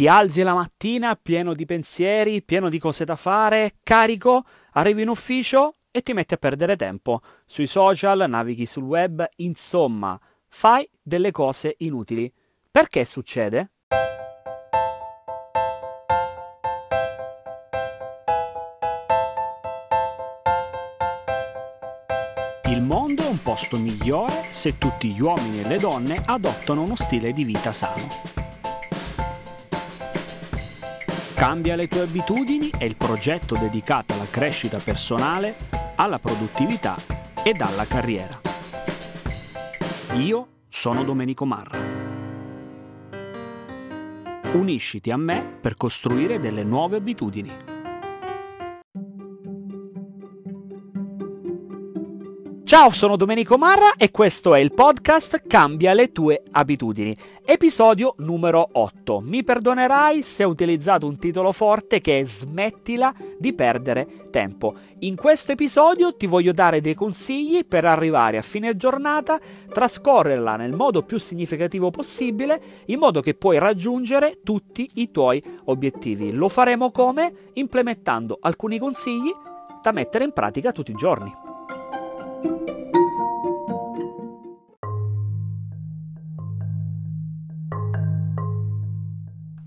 Ti alzi la mattina pieno di pensieri, pieno di cose da fare, carico, arrivi in ufficio e ti metti a perdere tempo. Sui social, navighi sul web, insomma, fai delle cose inutili. Perché succede? Il mondo è un posto migliore se tutti gli uomini e le donne adottano uno stile di vita sano. Cambia le tue abitudini è il progetto dedicato alla crescita personale, alla produttività ed alla carriera. Io sono Domenico Marra. Unisciti a me per costruire delle nuove abitudini. Ciao, sono Domenico Marra e questo è il podcast Cambia le tue abitudini. Episodio numero 8. Mi perdonerai se ho utilizzato un titolo forte che è Smettila di perdere tempo. In questo episodio ti voglio dare dei consigli per arrivare a fine giornata, trascorrerla nel modo più significativo possibile, in modo che puoi raggiungere tutti i tuoi obiettivi. Lo faremo come? Implementando alcuni consigli da mettere in pratica tutti i giorni. Thank you.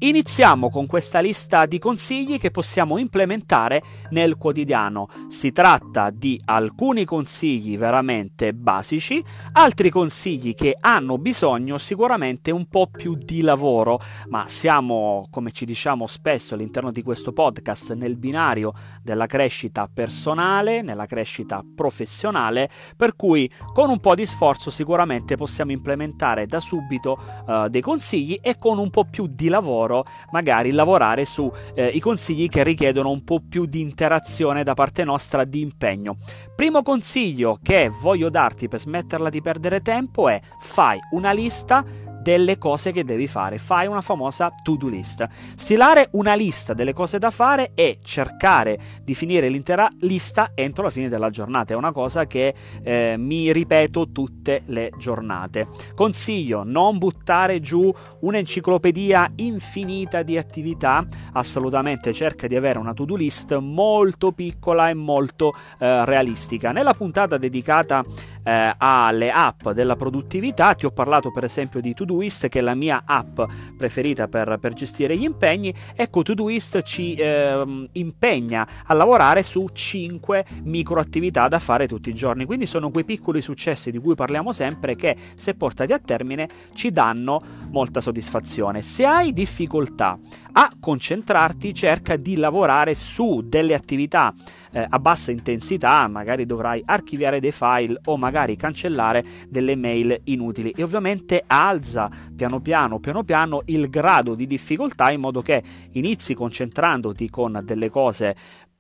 Iniziamo con questa lista di consigli che possiamo implementare nel quotidiano. Si tratta di alcuni consigli veramente basici, altri consigli che hanno bisogno sicuramente un po' più di lavoro, ma siamo, come ci diciamo spesso all'interno di questo podcast, nel binario della crescita personale, nella crescita professionale, per cui con un po' di sforzo sicuramente possiamo implementare da subito uh, dei consigli e con un po' più di lavoro magari lavorare su eh, consigli che richiedono un po' più di interazione da parte nostra, di impegno. Primo consiglio che voglio darti per smetterla di perdere tempo è fai una lista delle cose che devi fare. Fai una famosa to-do list. Stilare una lista delle cose da fare e cercare di finire l'intera lista entro la fine della giornata. È una cosa che eh, mi ripeto tutte le giornate. Consiglio non buttare giù un'enciclopedia infinita di attività. Assolutamente cerca di avere una to-do list molto piccola e molto eh, realistica. Nella puntata dedicata eh, alle app della produttività ti ho parlato per esempio di to-do Todoist, che è la mia app preferita per, per gestire gli impegni, ecco Todoist ci eh, impegna a lavorare su 5 microattività da fare tutti i giorni. Quindi sono quei piccoli successi di cui parliamo sempre che se portati a termine ci danno molta soddisfazione. Se hai difficoltà a concentrarti, cerca di lavorare su delle attività eh, a bassa intensità, magari dovrai archiviare dei file o magari cancellare delle mail inutili. E ovviamente alza piano piano piano piano il grado di difficoltà in modo che inizi concentrandoti con delle cose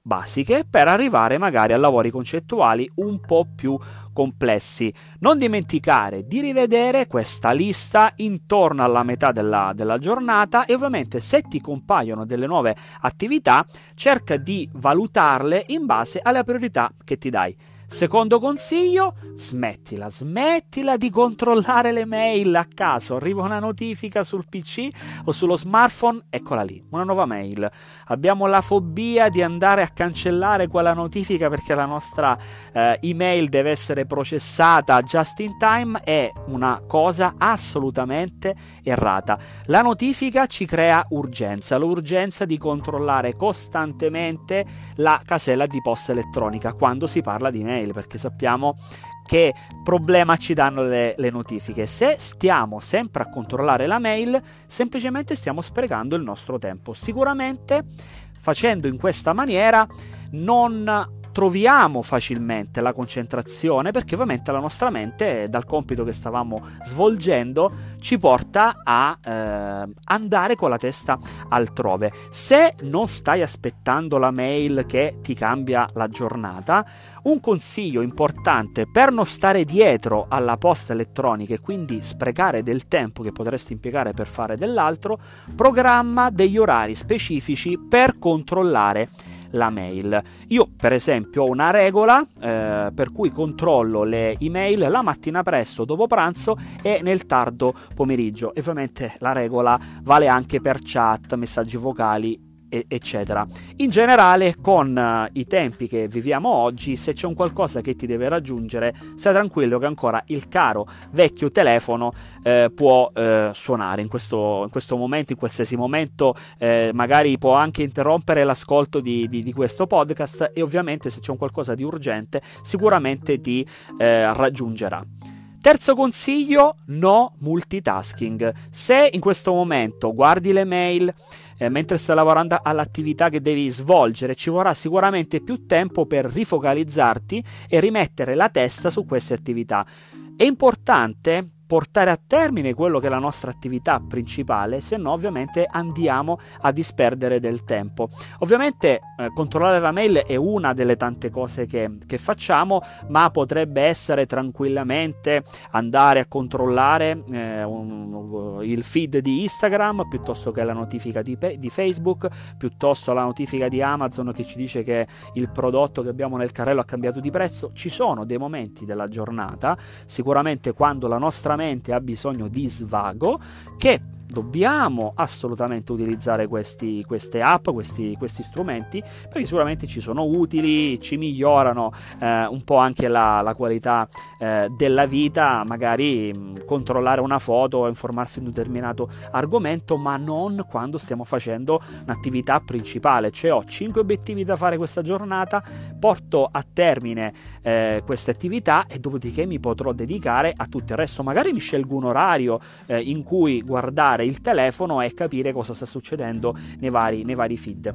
basiche per arrivare magari a lavori concettuali un po' più complessi. Non dimenticare di rivedere questa lista intorno alla metà della, della giornata e ovviamente se ti compaiono delle nuove attività cerca di valutarle in base alle priorità che ti dai. Secondo consiglio, smettila, smettila di controllare le mail a caso. Arriva una notifica sul PC o sullo smartphone, eccola lì, una nuova mail. Abbiamo la fobia di andare a cancellare quella notifica perché la nostra eh, email deve essere processata just in time. È una cosa assolutamente errata. La notifica ci crea urgenza, l'urgenza di controllare costantemente la casella di posta elettronica quando si parla di mail mail perché sappiamo che problema ci danno le, le, notifiche. Se stiamo sempre a controllare la mail, semplicemente stiamo sprecando il nostro tempo. Sicuramente facendo in questa maniera non troviamo facilmente la concentrazione perché ovviamente la nostra mente dal compito che stavamo svolgendo ci porta a eh, andare con la testa altrove. Se non stai aspettando la mail che ti cambia la giornata, un consiglio importante per non stare dietro alla posta elettronica e quindi sprecare del tempo che potresti impiegare per fare dell'altro, programma degli orari specifici per controllare la mail. Io per esempio ho una regola eh, per cui controllo le email la mattina presto dopo pranzo e nel tardo pomeriggio. E ovviamente la regola vale anche per chat, messaggi vocali eccetera. In generale, con uh, i tempi che viviamo oggi, se c'è un qualcosa che ti deve raggiungere, stai tranquillo che ancora il caro vecchio telefono eh, può eh, suonare in questo, in questo, momento, in qualsiasi momento, eh, magari può anche interrompere l'ascolto di, di, di, questo podcast e ovviamente se c'è un qualcosa di urgente, sicuramente ti eh, raggiungerà. Terzo consiglio, no multitasking. Se in questo momento guardi le mail, eh, mentre stai lavorando all'attività che devi svolgere, ci vorrà sicuramente più tempo per rifocalizzarti e rimettere la testa su queste attività. È importante portare a termine quello che è la nostra attività principale, se no ovviamente andiamo a disperdere del tempo. Ovviamente eh, controllare la mail è una delle tante cose che, che, facciamo, ma potrebbe essere tranquillamente andare a controllare eh, un, il feed di Instagram piuttosto che la notifica di, di Facebook, piuttosto la notifica di Amazon che ci dice che il prodotto che abbiamo nel carrello ha cambiato di prezzo. Ci sono dei momenti della giornata, sicuramente quando la nostra mente ha bisogno di svago che dobbiamo assolutamente utilizzare questi, queste app, questi, questi, strumenti, perché sicuramente ci sono utili, ci migliorano eh, un po' anche la, la qualità eh, della vita, magari mh, mm, controllare una foto, informarsi di un determinato argomento, ma non quando stiamo facendo un'attività principale, cioè ho 5 obiettivi da fare questa giornata, porto a termine eh, queste attività e dopodiché mi potrò dedicare a tutto il resto, magari mi scelgo un orario eh, in cui guardare il telefono e capire cosa sta succedendo nei vari, nei vari feed.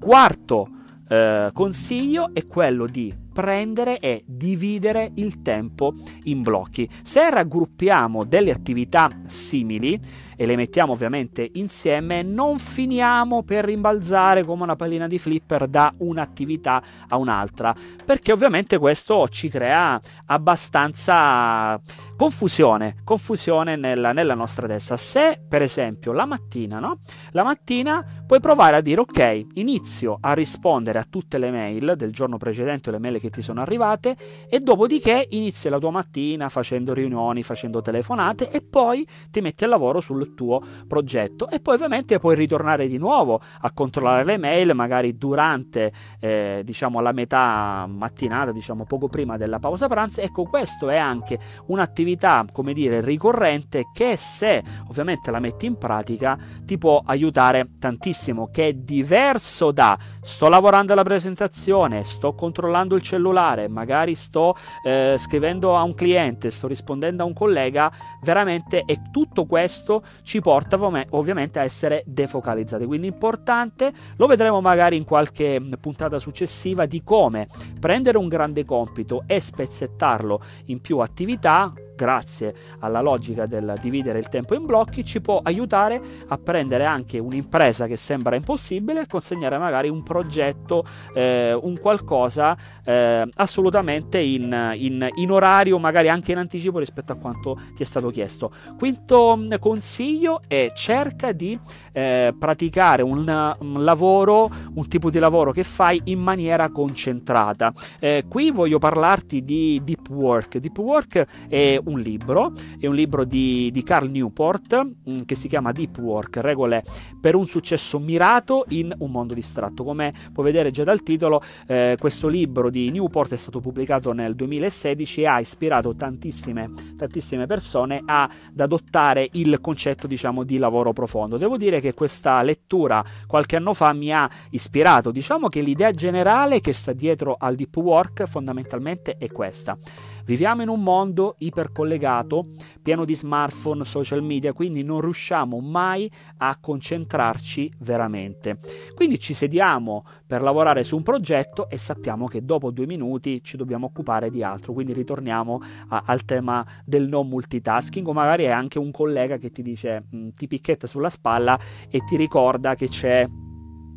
Quarto eh, consiglio è quello di prendere e dividere il tempo in blocchi. Se raggruppiamo delle attività simili e le mettiamo ovviamente insieme, non finiamo per rimbalzare come una pallina di flipper da un'attività a un'altra, perché ovviamente questo ci crea abbastanza confusione, confusione nella, nella nostra testa. Se per esempio la mattina, no? La mattina puoi provare a dire ok, inizio a rispondere a tutte le mail del giorno precedente le mail che ti sono arrivate e dopodiché inizi la tua mattina facendo riunioni, facendo telefonate e poi ti metti al lavoro sul tuo progetto e poi ovviamente puoi ritornare di nuovo a controllare le mail magari durante eh, diciamo la metà mattinata, diciamo poco prima della pausa pranzo. Ecco, questo è anche un'attività come dire, ricorrente che se ovviamente la metti in pratica ti può aiutare tantissimo, che è diverso da sto lavorando alla presentazione, sto controllando il cellulare, magari sto eh, scrivendo a un cliente, sto rispondendo a un collega, veramente e tutto questo ci porta ovviamente a essere defocalizzati. Quindi importante, lo vedremo magari in qualche puntata successiva di come prendere un grande compito e spezzettarlo in più attività grazie alla logica del dividere il tempo in blocchi, ci può aiutare a prendere anche un'impresa che sembra impossibile e consegnare magari un progetto, eh, un qualcosa eh, assolutamente in, in, in, orario, magari anche in anticipo rispetto a quanto ti è stato chiesto. Quinto mm, consiglio è cerca di eh, praticare un, un, lavoro, un tipo di lavoro che fai in maniera concentrata. Eh, qui voglio parlarti di deep work. Deep work è un libro, è un libro di, di Carl Newport mm, che si chiama Deep Work, regole per un successo mirato in un mondo distratto. Come puoi vedere già dal titolo, eh, questo libro di Newport è stato pubblicato nel 2016 e ha ispirato tantissime, tantissime persone ad adottare il concetto diciamo, di lavoro profondo. Devo dire che questa lettura qualche anno fa mi ha ispirato. Diciamo che l'idea generale che sta dietro al deep work fondamentalmente è questa. Viviamo in un mondo ipercollegato, pieno di smartphone, social media, quindi non riusciamo mai a concentrarci veramente. Quindi ci sediamo per lavorare su un progetto e sappiamo che dopo due minuti ci dobbiamo occupare di altro, quindi ritorniamo a, al tema del non multitasking o magari è anche un collega che ti dice, mm, ti picchetta sulla spalla e ti ricorda che c'è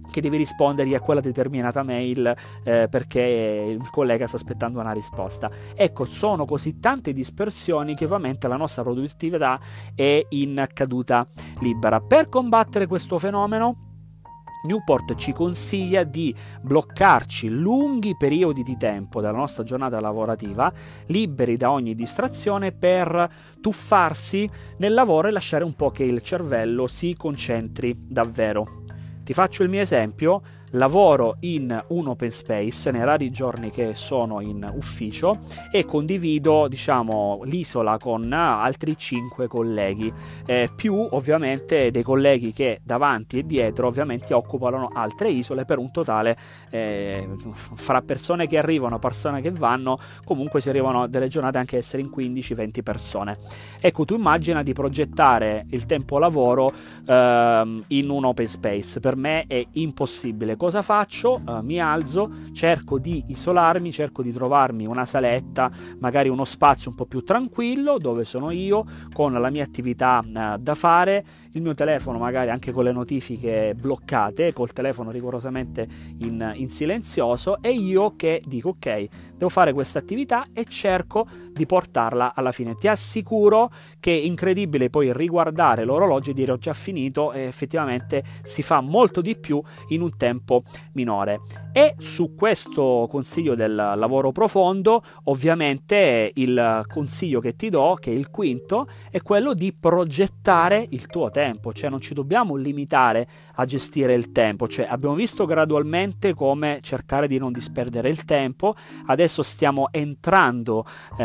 che devi rispondergli a quella determinata mail eh, perché il collega sta aspettando una risposta. Ecco, sono così tante dispersioni che ovviamente la nostra produttività è in caduta libera. Per combattere questo fenomeno Newport ci consiglia di bloccarci lunghi periodi di tempo della nostra giornata lavorativa, liberi da ogni distrazione, per tuffarsi nel lavoro e lasciare un po' che il cervello si concentri davvero. Ti faccio il mio esempio, lavoro in un open space nei rari giorni che sono in ufficio e condivido diciamo l'isola con altri 5 colleghi. Eh, più ovviamente dei colleghi che davanti e dietro ovviamente occupano altre isole per un totale eh, fra persone che arrivano persone che vanno comunque si arrivano delle giornate anche a essere in 15-20 persone. Ecco tu immagina di progettare il tempo lavoro eh, in un open space. Per me è impossibile cosa faccio? Uh, mi alzo, cerco di isolarmi, cerco di trovarmi una saletta, magari uno spazio un po' più tranquillo dove sono io con la mia attività uh, da fare, il mio telefono magari anche con le notifiche bloccate, col telefono rigorosamente in, in silenzioso e io che dico ok, devo fare questa attività e cerco di portarla alla fine. Ti assicuro che è incredibile poi riguardare l'orologio e dire ho già finito e effettivamente si fa molto di più in un tempo minore. E su questo consiglio del lavoro profondo, ovviamente il consiglio che ti do, che è il quinto, è quello di progettare il tuo tempo, cioè non ci dobbiamo limitare a gestire il tempo, cioè abbiamo visto gradualmente come cercare di non disperdere il tempo, adesso stiamo entrando eh,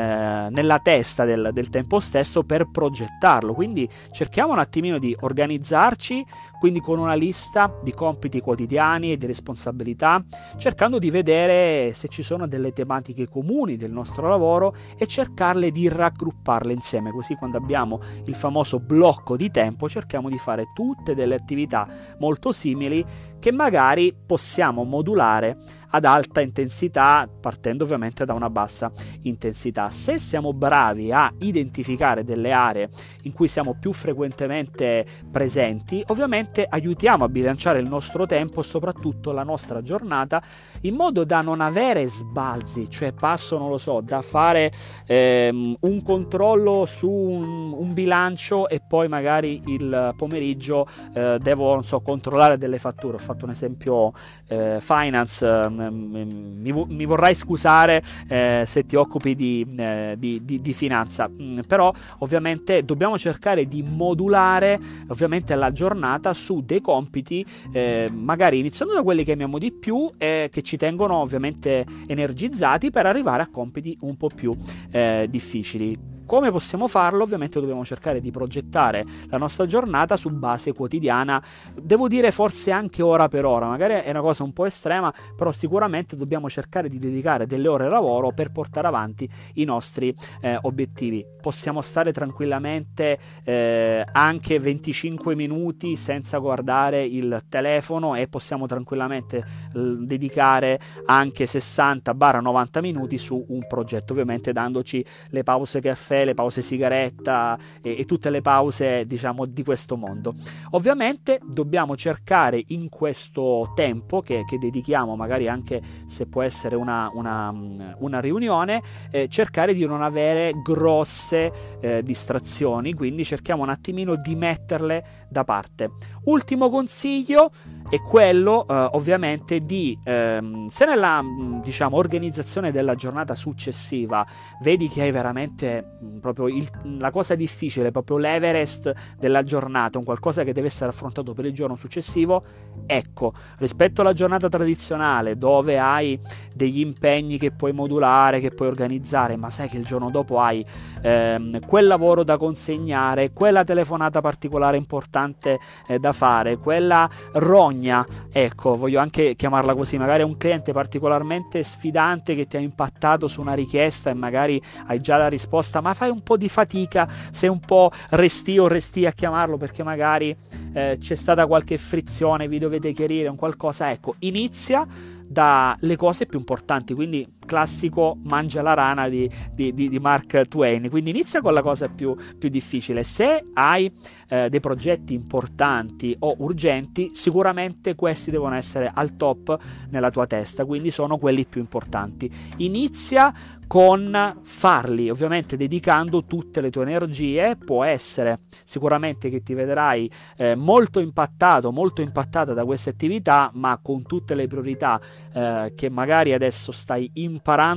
nella testa del, del tempo stesso per progettarlo, quindi cerchiamo un attimino di organizzarci, quindi con una lista di compiti quotidiani e di responsabilità, cercando di vedere se ci sono delle tematiche comuni del nostro lavoro e cercarle di raggrupparle insieme, così quando abbiamo il famoso blocco di tempo cerchiamo di fare tutte delle attività molto simili che magari possiamo modulare ad alta intensità partendo ovviamente da una bassa intensità. Se siamo bravi a identificare delle aree in cui siamo più frequentemente presenti, ovviamente aiutiamo a bilanciare il nostro tempo e soprattutto la nostra giornata in modo da non avere sbalzi, cioè passo, non lo so, da fare ehm, un controllo su un, un, bilancio e poi magari il pomeriggio eh, devo, so, controllare delle fatture. Fatto un esempio eh, finance, ehm, mi, mi, vorrai scusare eh, se ti occupi di, eh, di, di, di finanza, mm, però ovviamente dobbiamo cercare di modulare ovviamente la giornata su dei compiti, eh, magari iniziando da quelli che amiamo di più e che ci ci tengono ovviamente energizzati per arrivare a compiti un po' più eh, difficili. Come possiamo farlo? Ovviamente dobbiamo cercare di progettare la nostra giornata su base quotidiana, devo dire forse anche ora per ora, magari è una cosa un po' estrema, però sicuramente dobbiamo cercare di dedicare delle ore al lavoro per portare avanti i nostri eh, obiettivi. Possiamo stare tranquillamente eh, anche 25 minuti senza guardare il telefono e possiamo tranquillamente eh, dedicare anche 60-90 minuti su un progetto, ovviamente dandoci le pause caffè caffè, le pause sigaretta e, e tutte le pause diciamo di questo mondo. Ovviamente dobbiamo cercare in questo tempo che, che dedichiamo, magari anche se può essere una, una, una riunione, eh, cercare di non avere grosse eh, distrazioni, quindi cerchiamo un attimino di metterle da parte. Ultimo consiglio è quello eh, ovviamente di ehm, se nella diciamo organizzazione della giornata successiva vedi che hai veramente mh, proprio il, la cosa difficile proprio l'Everest della giornata un qualcosa che deve essere affrontato per il giorno successivo ecco rispetto alla giornata tradizionale dove hai degli impegni che puoi modulare che puoi organizzare ma sai che il giorno dopo hai ehm, quel lavoro da consegnare quella telefonata particolare importante eh, da fare quella rogna ecco, voglio anche chiamarla così, magari un cliente particolarmente sfidante che ti ha impattato su una richiesta e magari hai già la risposta, ma fai un po' di fatica, sei un po' restio o resti a chiamarlo perché magari eh, c'è stata qualche frizione, vi dovete chiarire un qualcosa, ecco, inizia dalle cose più importanti, quindi classico mangia la rana di, di, di, Mark Twain. Quindi inizia con la cosa più, più difficile. Se hai eh, dei progetti importanti o urgenti, sicuramente questi devono essere al top nella tua testa, quindi sono quelli più importanti. Inizia con farli, ovviamente dedicando tutte le tue energie, può essere sicuramente che ti vedrai eh, molto impattato, molto impattata da queste attività, ma con tutte le priorità eh, che magari adesso stai imparando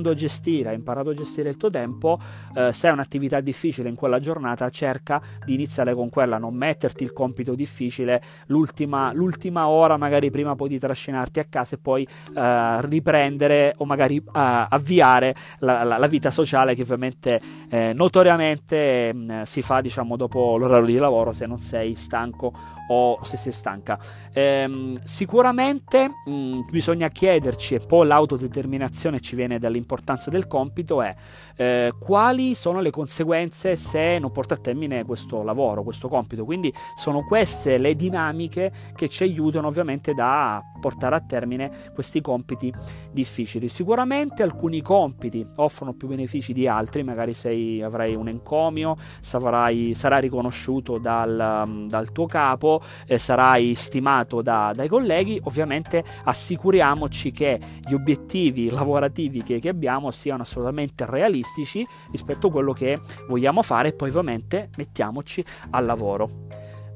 a gestire, hai imparato a gestire il tuo tempo, eh, se è un'attività difficile in quella giornata, cerca di iniziare con quella, non metterti il compito difficile l'ultima, l'ultima ora, magari prima poi di trascinarti a casa e poi eh, riprendere o magari eh, avviare la, la, la, vita sociale che ovviamente eh, notoriamente mm, si fa diciamo dopo l'orario di lavoro se non sei stanco o se sei stanca. Ehm, sicuramente mh, mm, bisogna chiederci, e poi l'autodeterminazione ci viene dall'importanza del compito, è eh, quali sono le conseguenze se non porto a termine questo lavoro, questo compito. Quindi sono queste le dinamiche che ci aiutano ovviamente da portare a termine questi compiti difficili. Sicuramente alcuni compiti offrono più benefici di altri, magari sei, avrai un encomio, sarai, sarai riconosciuto dal, dal tuo capo, eh, sarai stimato da, dai colleghi, ovviamente assicuriamoci che gli obiettivi lavorativi che, che abbiamo siano assolutamente realistici rispetto a quello che vogliamo fare e poi ovviamente mettiamoci al lavoro.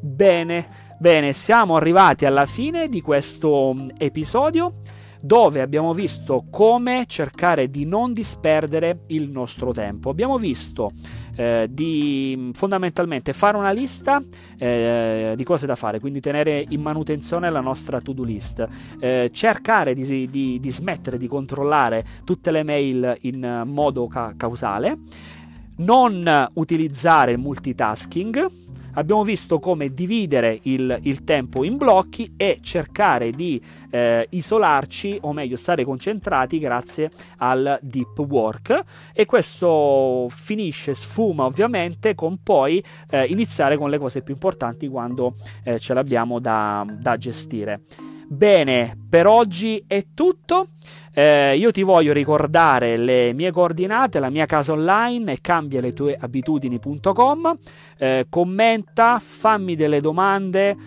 Bene, bene, siamo arrivati alla fine di questo mm, episodio dove abbiamo visto come cercare di non disperdere il nostro tempo. Abbiamo visto eh, di fondamentalmente fare una lista eh, di cose da fare, quindi tenere in manutenzione la nostra to-do list, eh, cercare di, di, di, smettere di controllare tutte le mail in modo ca- causale, non utilizzare il multitasking abbiamo visto come dividere il, il tempo in blocchi e cercare di eh, isolarci, o meglio stare concentrati grazie al deep work e questo finisce, sfuma ovviamente con poi eh, iniziare con le cose più importanti quando eh, ce l'abbiamo da, da gestire. Bene, per oggi è tutto. Eh, io ti voglio ricordare le mie coordinate, la mia casa online è cambia le tue abitudini.com. Eh, commenta, fammi delle domande.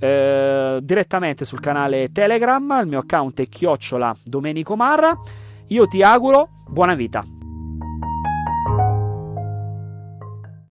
Eh, direttamente sul canale Telegram, il mio account è chiocciola Domenico Marra. Io ti auguro buona vita.